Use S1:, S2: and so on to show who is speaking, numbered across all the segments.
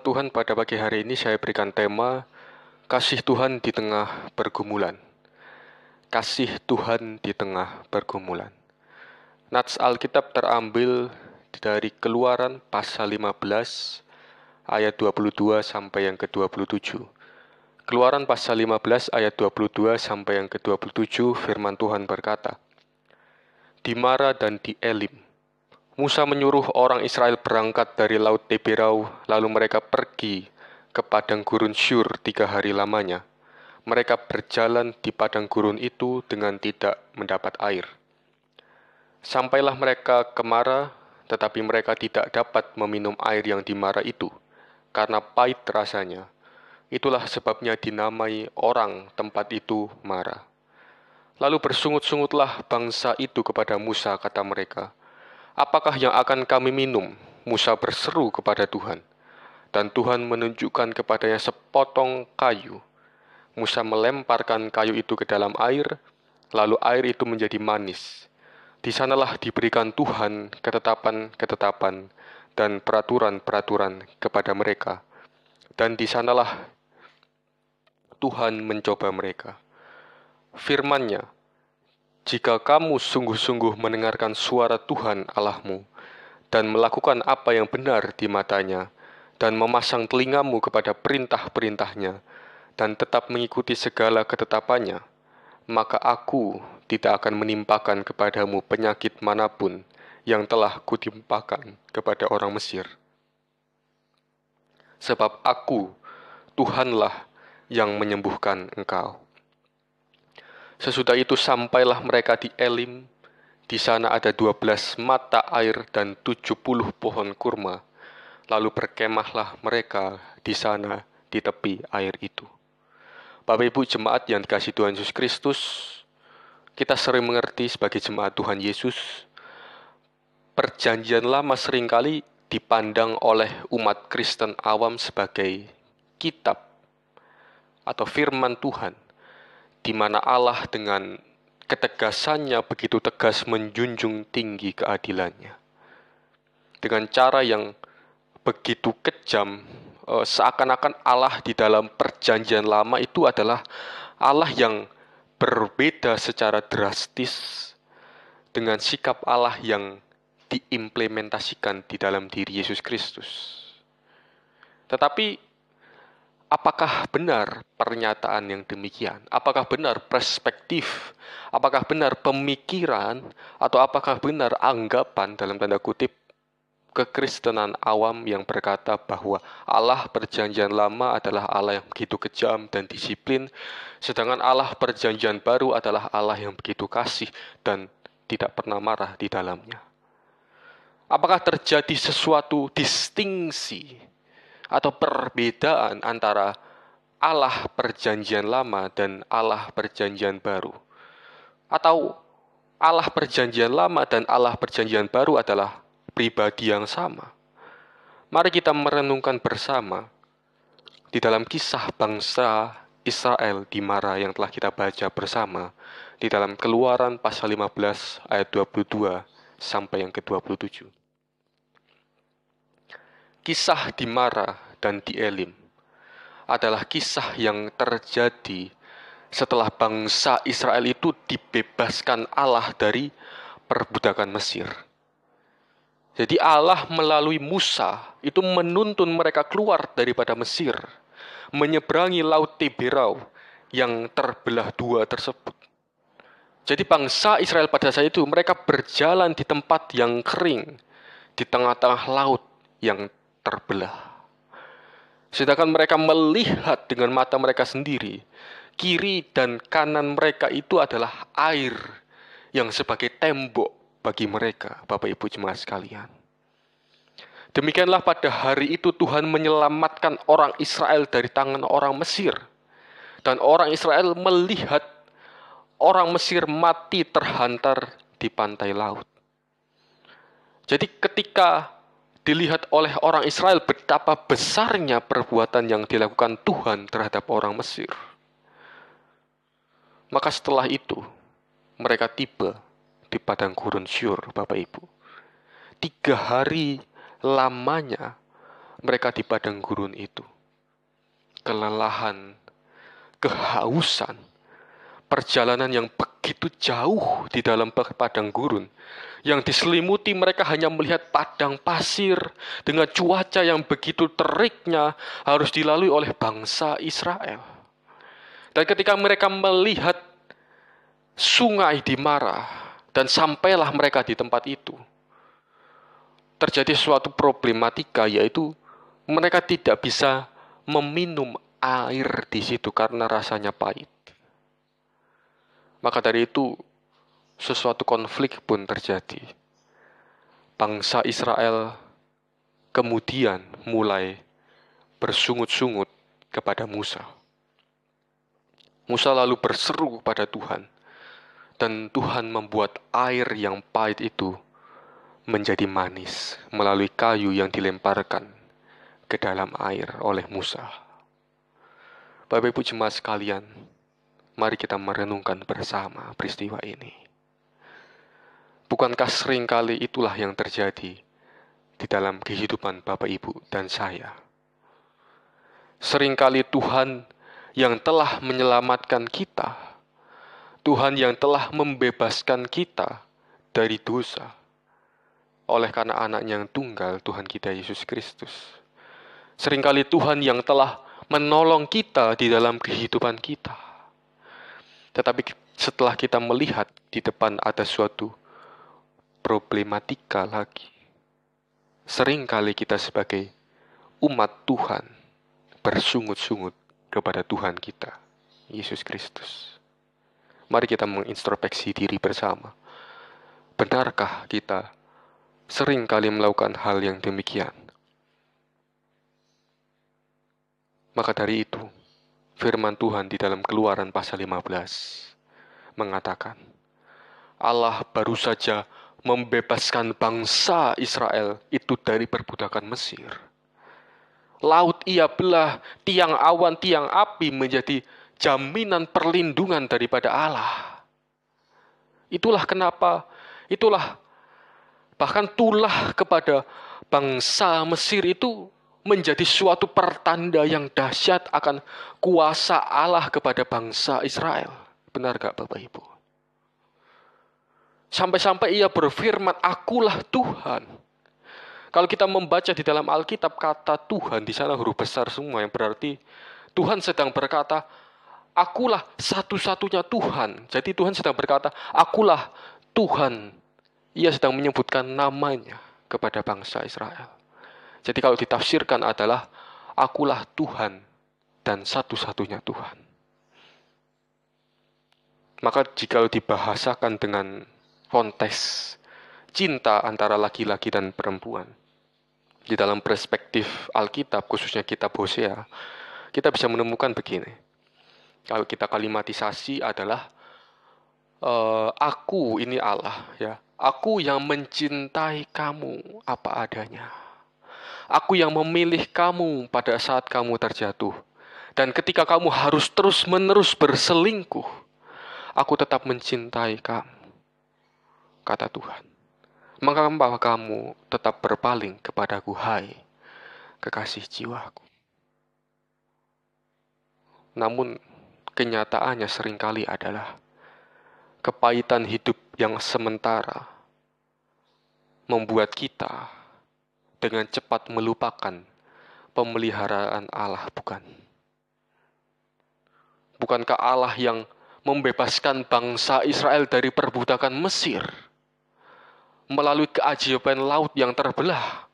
S1: Firman Tuhan pada pagi hari ini saya berikan tema Kasih Tuhan di tengah pergumulan. Kasih Tuhan di tengah pergumulan. Nats Alkitab terambil dari Keluaran pasal 15 ayat 22 sampai yang ke-27. Keluaran pasal 15 ayat 22 sampai yang ke-27 firman Tuhan berkata, Di Mara dan di Elim, Musa menyuruh orang Israel berangkat dari Laut Teberau, lalu mereka pergi ke padang gurun Syur tiga hari lamanya. Mereka berjalan di padang gurun itu dengan tidak mendapat air. Sampailah mereka ke Mara, tetapi mereka tidak dapat meminum air yang di Mara itu, karena pahit rasanya. Itulah sebabnya dinamai orang tempat itu Mara. Lalu bersungut-sungutlah bangsa itu kepada Musa, kata mereka, Apakah yang akan kami minum? Musa berseru kepada Tuhan. Dan Tuhan menunjukkan kepadanya sepotong kayu. Musa melemparkan kayu itu ke dalam air, lalu air itu menjadi manis. Di sanalah diberikan Tuhan ketetapan-ketetapan dan peraturan-peraturan kepada mereka. Dan di sanalah Tuhan mencoba mereka. Firman-Nya, jika kamu sungguh-sungguh mendengarkan suara Tuhan Allahmu dan melakukan apa yang benar di matanya, dan memasang telingamu kepada perintah-perintahnya, dan tetap mengikuti segala ketetapannya, maka aku tidak akan menimpakan kepadamu penyakit mana pun yang telah kutimpakan kepada orang Mesir. Sebab aku, Tuhanlah yang menyembuhkan engkau. Sesudah itu sampailah mereka di Elim. Di sana ada dua belas mata air dan tujuh puluh pohon kurma. Lalu berkemahlah mereka di sana di tepi air itu. Bapak Ibu jemaat yang dikasih Tuhan Yesus Kristus, kita sering mengerti sebagai jemaat Tuhan Yesus, perjanjian lama sering kali dipandang oleh umat Kristen awam sebagai kitab atau firman Tuhan di mana Allah dengan ketegasannya begitu tegas menjunjung tinggi keadilannya. Dengan cara yang begitu kejam, eh, seakan-akan Allah di dalam perjanjian lama itu adalah Allah yang berbeda secara drastis dengan sikap Allah yang diimplementasikan di dalam diri Yesus Kristus. Tetapi apakah benar pernyataan yang demikian? Apakah benar perspektif? Apakah benar pemikiran? Atau apakah benar anggapan dalam tanda kutip kekristenan awam yang berkata bahwa Allah perjanjian lama adalah Allah yang begitu kejam dan disiplin, sedangkan Allah perjanjian baru adalah Allah yang begitu kasih dan tidak pernah marah di dalamnya. Apakah terjadi sesuatu distingsi atau perbedaan antara Allah Perjanjian Lama dan Allah Perjanjian Baru, atau Allah Perjanjian Lama dan Allah Perjanjian Baru adalah pribadi yang sama. Mari kita merenungkan bersama di dalam kisah bangsa Israel di Mara yang telah kita baca bersama di dalam Keluaran pasal 15 ayat 22 sampai yang ke-27 kisah di Mara dan di Elim adalah kisah yang terjadi setelah bangsa Israel itu dibebaskan Allah dari perbudakan Mesir. Jadi Allah melalui Musa itu menuntun mereka keluar daripada Mesir, menyeberangi Laut Tiberau yang terbelah dua tersebut. Jadi bangsa Israel pada saat itu mereka berjalan di tempat yang kering, di tengah-tengah laut yang terbelah. Sedangkan mereka melihat dengan mata mereka sendiri, kiri dan kanan mereka itu adalah air yang sebagai tembok bagi mereka, Bapak Ibu jemaat sekalian. Demikianlah pada hari itu Tuhan menyelamatkan orang Israel dari tangan orang Mesir. Dan orang Israel melihat orang Mesir mati terhantar di pantai laut. Jadi ketika dilihat oleh orang Israel betapa besarnya perbuatan yang dilakukan Tuhan terhadap orang Mesir. Maka setelah itu, mereka tiba di padang gurun Syur, Bapak Ibu. Tiga hari lamanya mereka di padang gurun itu. Kelelahan, kehausan, perjalanan yang begitu jauh di dalam padang gurun, yang diselimuti mereka hanya melihat padang pasir dengan cuaca yang begitu teriknya harus dilalui oleh bangsa Israel. Dan ketika mereka melihat sungai di Mara dan sampailah mereka di tempat itu, terjadi suatu problematika yaitu mereka tidak bisa meminum air di situ karena rasanya pahit. Maka dari itu sesuatu konflik pun terjadi. Bangsa Israel kemudian mulai bersungut-sungut kepada Musa. Musa lalu berseru kepada Tuhan, dan Tuhan membuat air yang pahit itu menjadi manis melalui kayu yang dilemparkan ke dalam air oleh Musa. Bapak Ibu jemaat sekalian, mari kita merenungkan bersama peristiwa ini. Bukankah sering kali itulah yang terjadi di dalam kehidupan Bapak Ibu dan saya? Seringkali Tuhan yang telah menyelamatkan kita, Tuhan yang telah membebaskan kita dari dosa, oleh karena anaknya yang tunggal Tuhan kita Yesus Kristus. Seringkali Tuhan yang telah menolong kita di dalam kehidupan kita. Tetapi setelah kita melihat di depan ada suatu problematika lagi. Seringkali kita sebagai umat Tuhan bersungut-sungut kepada Tuhan kita, Yesus Kristus. Mari kita mengintrospeksi diri bersama. Benarkah kita sering kali melakukan hal yang demikian. Maka dari itu, firman Tuhan di dalam keluaran pasal 15 mengatakan, Allah baru saja membebaskan bangsa Israel itu dari perbudakan Mesir. Laut ia belah, tiang awan, tiang api menjadi jaminan perlindungan daripada Allah. Itulah kenapa, itulah bahkan tulah kepada bangsa Mesir itu menjadi suatu pertanda yang dahsyat akan kuasa Allah kepada bangsa Israel. Benar gak Bapak Ibu? Sampai-sampai ia berfirman, akulah Tuhan. Kalau kita membaca di dalam Alkitab kata Tuhan di sana huruf besar semua yang berarti Tuhan sedang berkata, akulah satu-satunya Tuhan. Jadi Tuhan sedang berkata, akulah Tuhan ia sedang menyebutkan namanya kepada bangsa Israel. Jadi kalau ditafsirkan adalah akulah Tuhan dan satu-satunya Tuhan. Maka jika dibahasakan dengan konteks cinta antara laki-laki dan perempuan, di dalam perspektif Alkitab, khususnya kitab Hosea, kita bisa menemukan begini. Kalau kita kalimatisasi adalah uh, aku ini Allah ya Aku yang mencintai kamu apa adanya. Aku yang memilih kamu pada saat kamu terjatuh. Dan ketika kamu harus terus-menerus berselingkuh, aku tetap mencintai kamu. Kata Tuhan. Mengapa kamu tetap berpaling kepadaku, hai kekasih jiwaku? Namun kenyataannya sering kali adalah kepahitan hidup yang sementara membuat kita dengan cepat melupakan pemeliharaan Allah, bukan? Bukankah Allah yang membebaskan bangsa Israel dari perbudakan Mesir melalui keajaiban laut yang terbelah?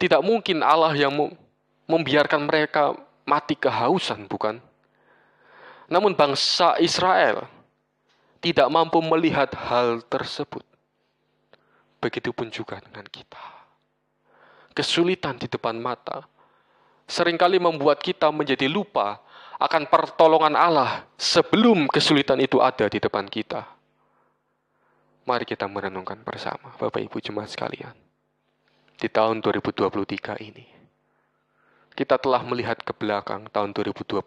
S1: Tidak mungkin Allah yang membiarkan mereka mati kehausan, bukan? Namun bangsa Israel tidak mampu melihat hal tersebut. Begitupun juga dengan kita. Kesulitan di depan mata sering kali membuat kita menjadi lupa akan pertolongan Allah sebelum kesulitan itu ada di depan kita. Mari kita merenungkan bersama, Bapak Ibu jemaat sekalian. Di tahun 2023 ini, kita telah melihat ke belakang tahun 2022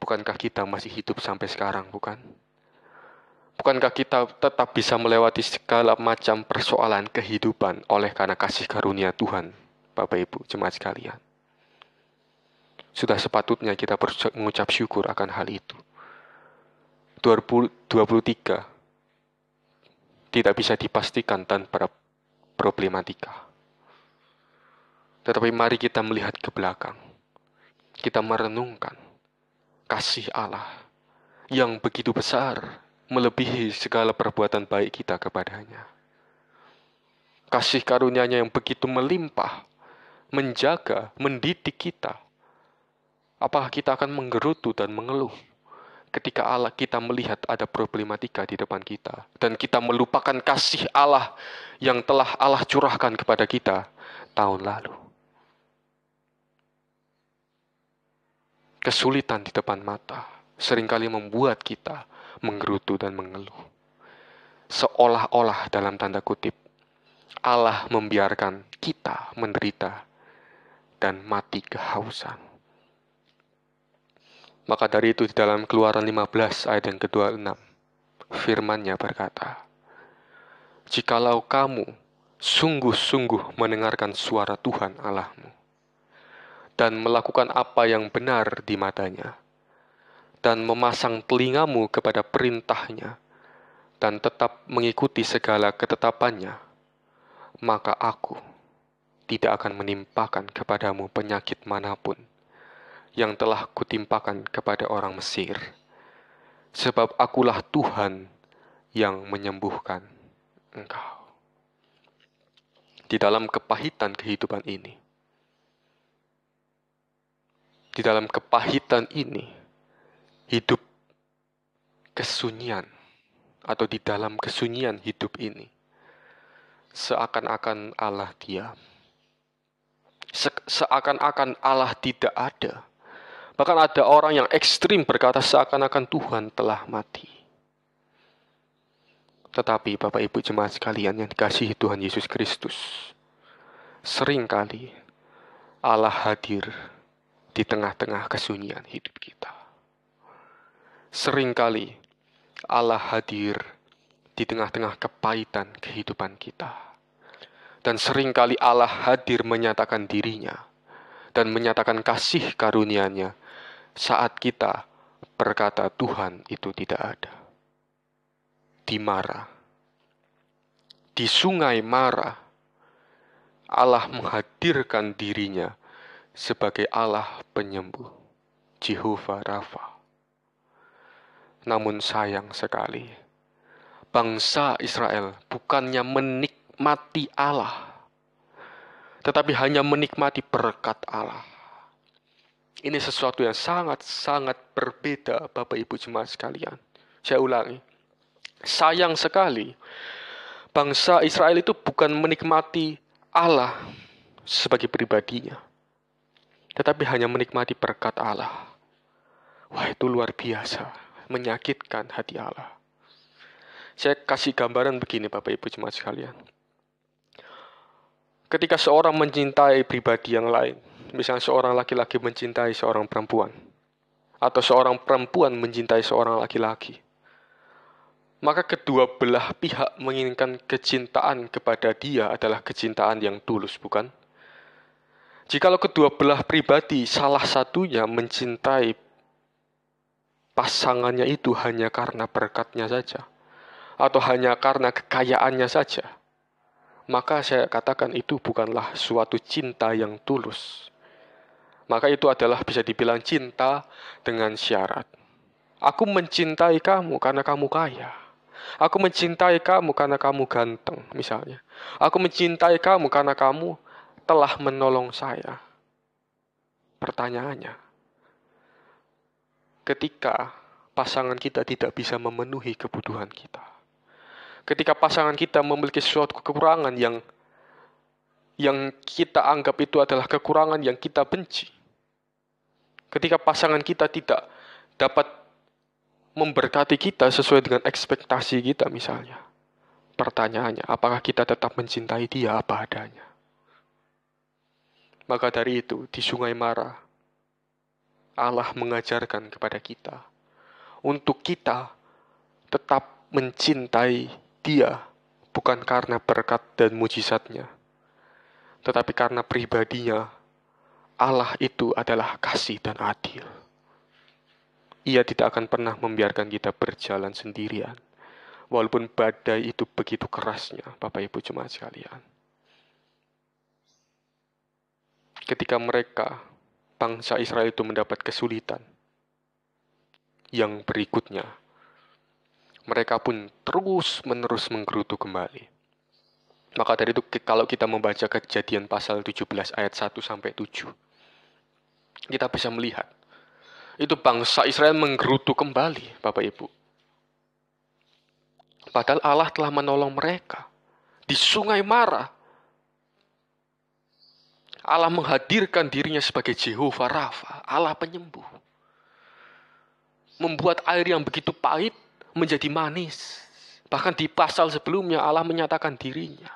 S1: Bukankah kita masih hidup sampai sekarang, bukan? Bukankah kita tetap bisa melewati segala macam persoalan kehidupan oleh karena kasih karunia Tuhan, Bapak Ibu, jemaat sekalian? Sudah sepatutnya kita mengucap syukur akan hal itu. 2023 tidak bisa dipastikan tanpa problematika. Tetapi mari kita melihat ke belakang. Kita merenungkan kasih Allah yang begitu besar melebihi segala perbuatan baik kita kepadanya. Kasih karunia-Nya yang begitu melimpah, menjaga, mendidik kita. Apakah kita akan menggerutu dan mengeluh ketika Allah kita melihat ada problematika di depan kita dan kita melupakan kasih Allah yang telah Allah curahkan kepada kita tahun lalu. Kesulitan di depan mata sering kali membuat kita menggerutu dan mengeluh. Seolah-olah dalam tanda kutip, Allah membiarkan kita menderita dan mati kehausan. Maka dari itu di dalam keluaran 15 ayat yang ke-26, firmannya berkata, Jikalau kamu sungguh-sungguh mendengarkan suara Tuhan Allahmu, dan melakukan apa yang benar di matanya, dan memasang telingamu kepada perintahnya, dan tetap mengikuti segala ketetapannya, maka aku tidak akan menimpakan kepadamu penyakit mana pun yang telah kutimpakan kepada orang Mesir, sebab akulah Tuhan yang menyembuhkan engkau. Di dalam kepahitan kehidupan ini, di dalam kepahitan ini, hidup kesunyian atau di dalam kesunyian hidup ini seakan-akan Allah diam. Se seakan-akan Allah tidak ada. Bahkan ada orang yang ekstrim berkata seakan-akan Tuhan telah mati. Tetapi Bapak Ibu jemaat sekalian yang dikasihi Tuhan Yesus Kristus, sering kali Allah hadir di tengah-tengah kesunyian hidup kita. Seringkali Allah hadir di tengah-tengah kepahitan kehidupan kita. Dan sering kali Allah hadir menyatakan dirinya dan menyatakan kasih karunia-Nya saat kita berkata Tuhan itu tidak ada. Di Mara, di sungai Mara, Allah menghadirkan dirinya sebagai Allah penyembuh, Jehovah Rafa. Namun sayang sekali, bangsa Israel bukannya menikmati Allah, tetapi hanya menikmati berkat Allah. Ini sesuatu yang sangat-sangat berbeda, Bapak Ibu jemaat sekalian. Saya ulangi, sayang sekali, bangsa Israel itu bukan menikmati Allah sebagai pribadinya, tetapi hanya menikmati berkat Allah. Wah, itu luar biasa menyakitkan hati Allah. Saya kasih gambaran begini Bapak Ibu jemaat sekalian. Ketika seorang mencintai pribadi yang lain, misalnya seorang laki-laki mencintai seorang perempuan, atau seorang perempuan mencintai seorang laki-laki, maka kedua belah pihak menginginkan kecintaan kepada dia adalah kecintaan yang tulus, bukan? Jikalau kedua belah pribadi salah satunya mencintai pasangannya itu hanya karena berkatnya saja, atau hanya karena kekayaannya saja, maka saya katakan itu bukanlah suatu cinta yang tulus. Maka itu adalah bisa dibilang cinta dengan syarat. Aku mencintai kamu karena kamu kaya. Aku mencintai kamu karena kamu ganteng, misalnya. Aku mencintai kamu karena kamu telah menolong saya. Pertanyaannya, ketika pasangan kita tidak bisa memenuhi kebutuhan kita. Ketika pasangan kita memiliki suatu kekurangan yang yang kita anggap itu adalah kekurangan yang kita benci. Ketika pasangan kita tidak dapat memberkati kita sesuai dengan ekspektasi kita misalnya. Pertanyaannya, apakah kita tetap mencintai dia apa adanya? Maka dari itu, di Sungai Mara, Allah mengajarkan kepada kita untuk kita tetap mencintai Dia bukan karena berkat dan mujizatnya, tetapi karena pribadinya. Allah itu adalah kasih dan adil. Ia tidak akan pernah membiarkan kita berjalan sendirian, walaupun badai itu begitu kerasnya, Bapak Ibu jemaat sekalian. Ketika mereka, bangsa Israel itu mendapat kesulitan, yang berikutnya, mereka pun terus-menerus menggerutu kembali. Maka dari itu kalau kita membaca kejadian pasal 17 ayat 1 sampai 7, kita bisa melihat itu bangsa Israel menggerutu kembali, Bapak Ibu. Padahal Allah telah menolong mereka di sungai Mara. Allah menghadirkan dirinya sebagai Jehovah Rafa, Allah penyembuh membuat air yang begitu pahit menjadi manis. Bahkan di pasal sebelumnya Allah menyatakan dirinya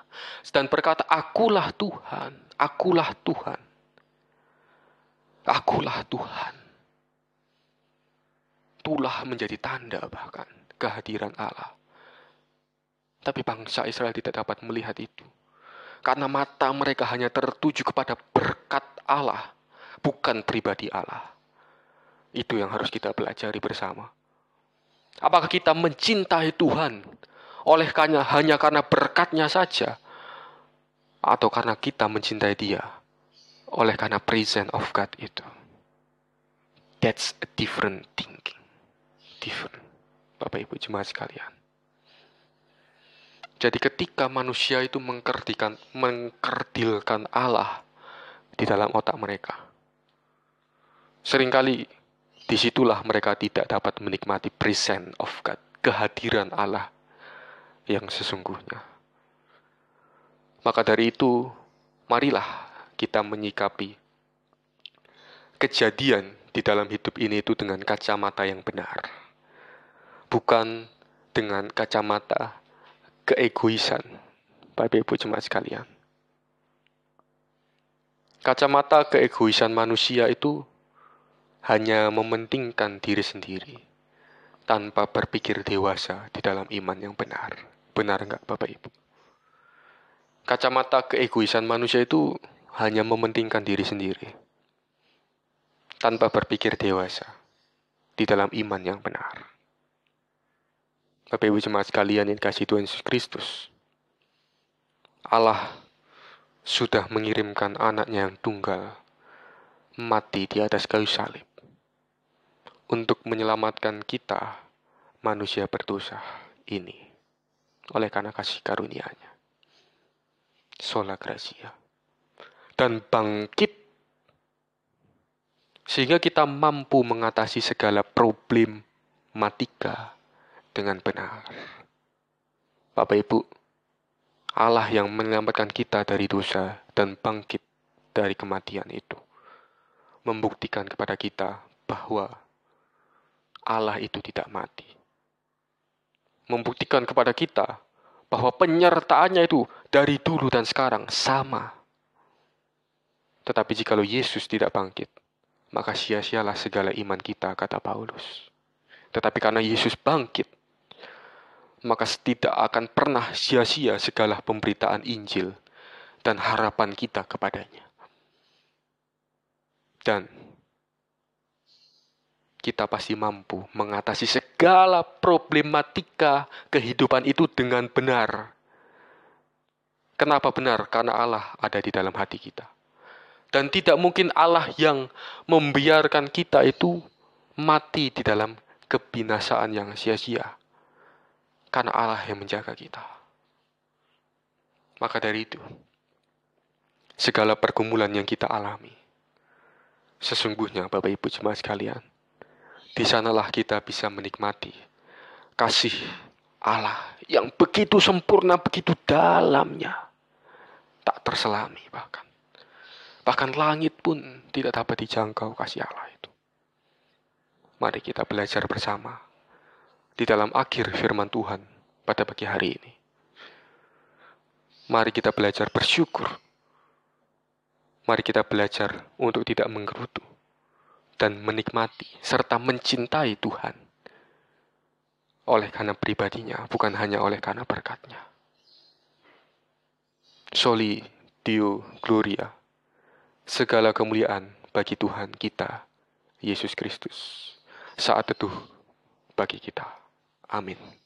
S1: dan berkata, "Akulah Tuhan, akulah Tuhan." Akulah Tuhan. Itulah menjadi tanda bahkan kehadiran Allah. Tapi bangsa Israel tidak dapat melihat itu. Karena mata mereka hanya tertuju kepada berkat Allah, bukan pribadi Allah. Itu yang harus kita pelajari bersama. Apakah kita mencintai Tuhan oleh karena hanya karena berkatnya saja atau karena kita mencintai Dia oleh karena presence of God itu. That's a different thinking. Different. Bapak Ibu jemaat sekalian. Jadi ketika manusia itu mengkerdilkan, mengkerdilkan Allah di dalam otak mereka. Seringkali di situlah mereka tidak dapat menikmati present of God, kehadiran Allah yang sesungguhnya. Maka dari itu, marilah kita menyikapi kejadian di dalam hidup ini itu dengan kacamata yang benar. Bukan dengan kacamata keegoisan, Bapak Ibu jemaat sekalian. Kacamata keegoisan manusia itu hanya mementingkan diri sendiri tanpa berpikir dewasa di dalam iman yang benar. Benar enggak Bapak Ibu? Kacamata keegoisan manusia itu hanya mementingkan diri sendiri tanpa berpikir dewasa di dalam iman yang benar. Bapak Ibu jemaat sekalian yang kasih Tuhan Yesus Kristus. Allah sudah mengirimkan anaknya yang tunggal mati di atas kayu salib untuk menyelamatkan kita, manusia berdosa ini, oleh karena kasih karunia-Nya. Sola Gracia. Dan bangkit sehingga kita mampu mengatasi segala problem matika dengan benar. Bapak Ibu, Allah yang menyelamatkan kita dari dosa dan bangkit dari kematian itu membuktikan kepada kita bahwa Allah itu tidak mati. Membuktikan kepada kita bahwa penyertaannya itu dari dulu dan sekarang sama. Tetapi jikalau Yesus tidak bangkit, maka sia-sialah segala iman kita, kata Paulus. Tetapi karena Yesus bangkit, maka tidak akan pernah sia-sia segala pemberitaan Injil dan harapan kita kepadanya. Dan kita pasti mampu mengatasi segala problematika kehidupan itu dengan benar. Kenapa benar? Karena Allah ada di dalam hati kita. Dan tidak mungkin Allah yang membiarkan kita itu mati di dalam kebinasaan yang sia-sia. Karena Allah yang menjaga kita. Maka dari itu, segala pergumulan yang kita alami, sesungguhnya Bapak Ibu jemaat sekalian, di sanalah kita bisa menikmati kasih Allah yang begitu sempurna, begitu dalamnya. Tak terselami bahkan. Bahkan langit pun tidak dapat dijangkau kasih Allah itu. Mari kita belajar bersama di dalam akhir firman Tuhan pada pagi hari ini. Mari kita belajar bersyukur. Mari kita belajar untuk tidak menggerutu dan menikmati serta mencintai Tuhan. oleh karena pribadinya, bukan hanya oleh karena berkatnya. Soli Dio Gloria. Segala kemuliaan bagi Tuhan kita, Yesus Kristus. Saat teduh bagi kita. Amin.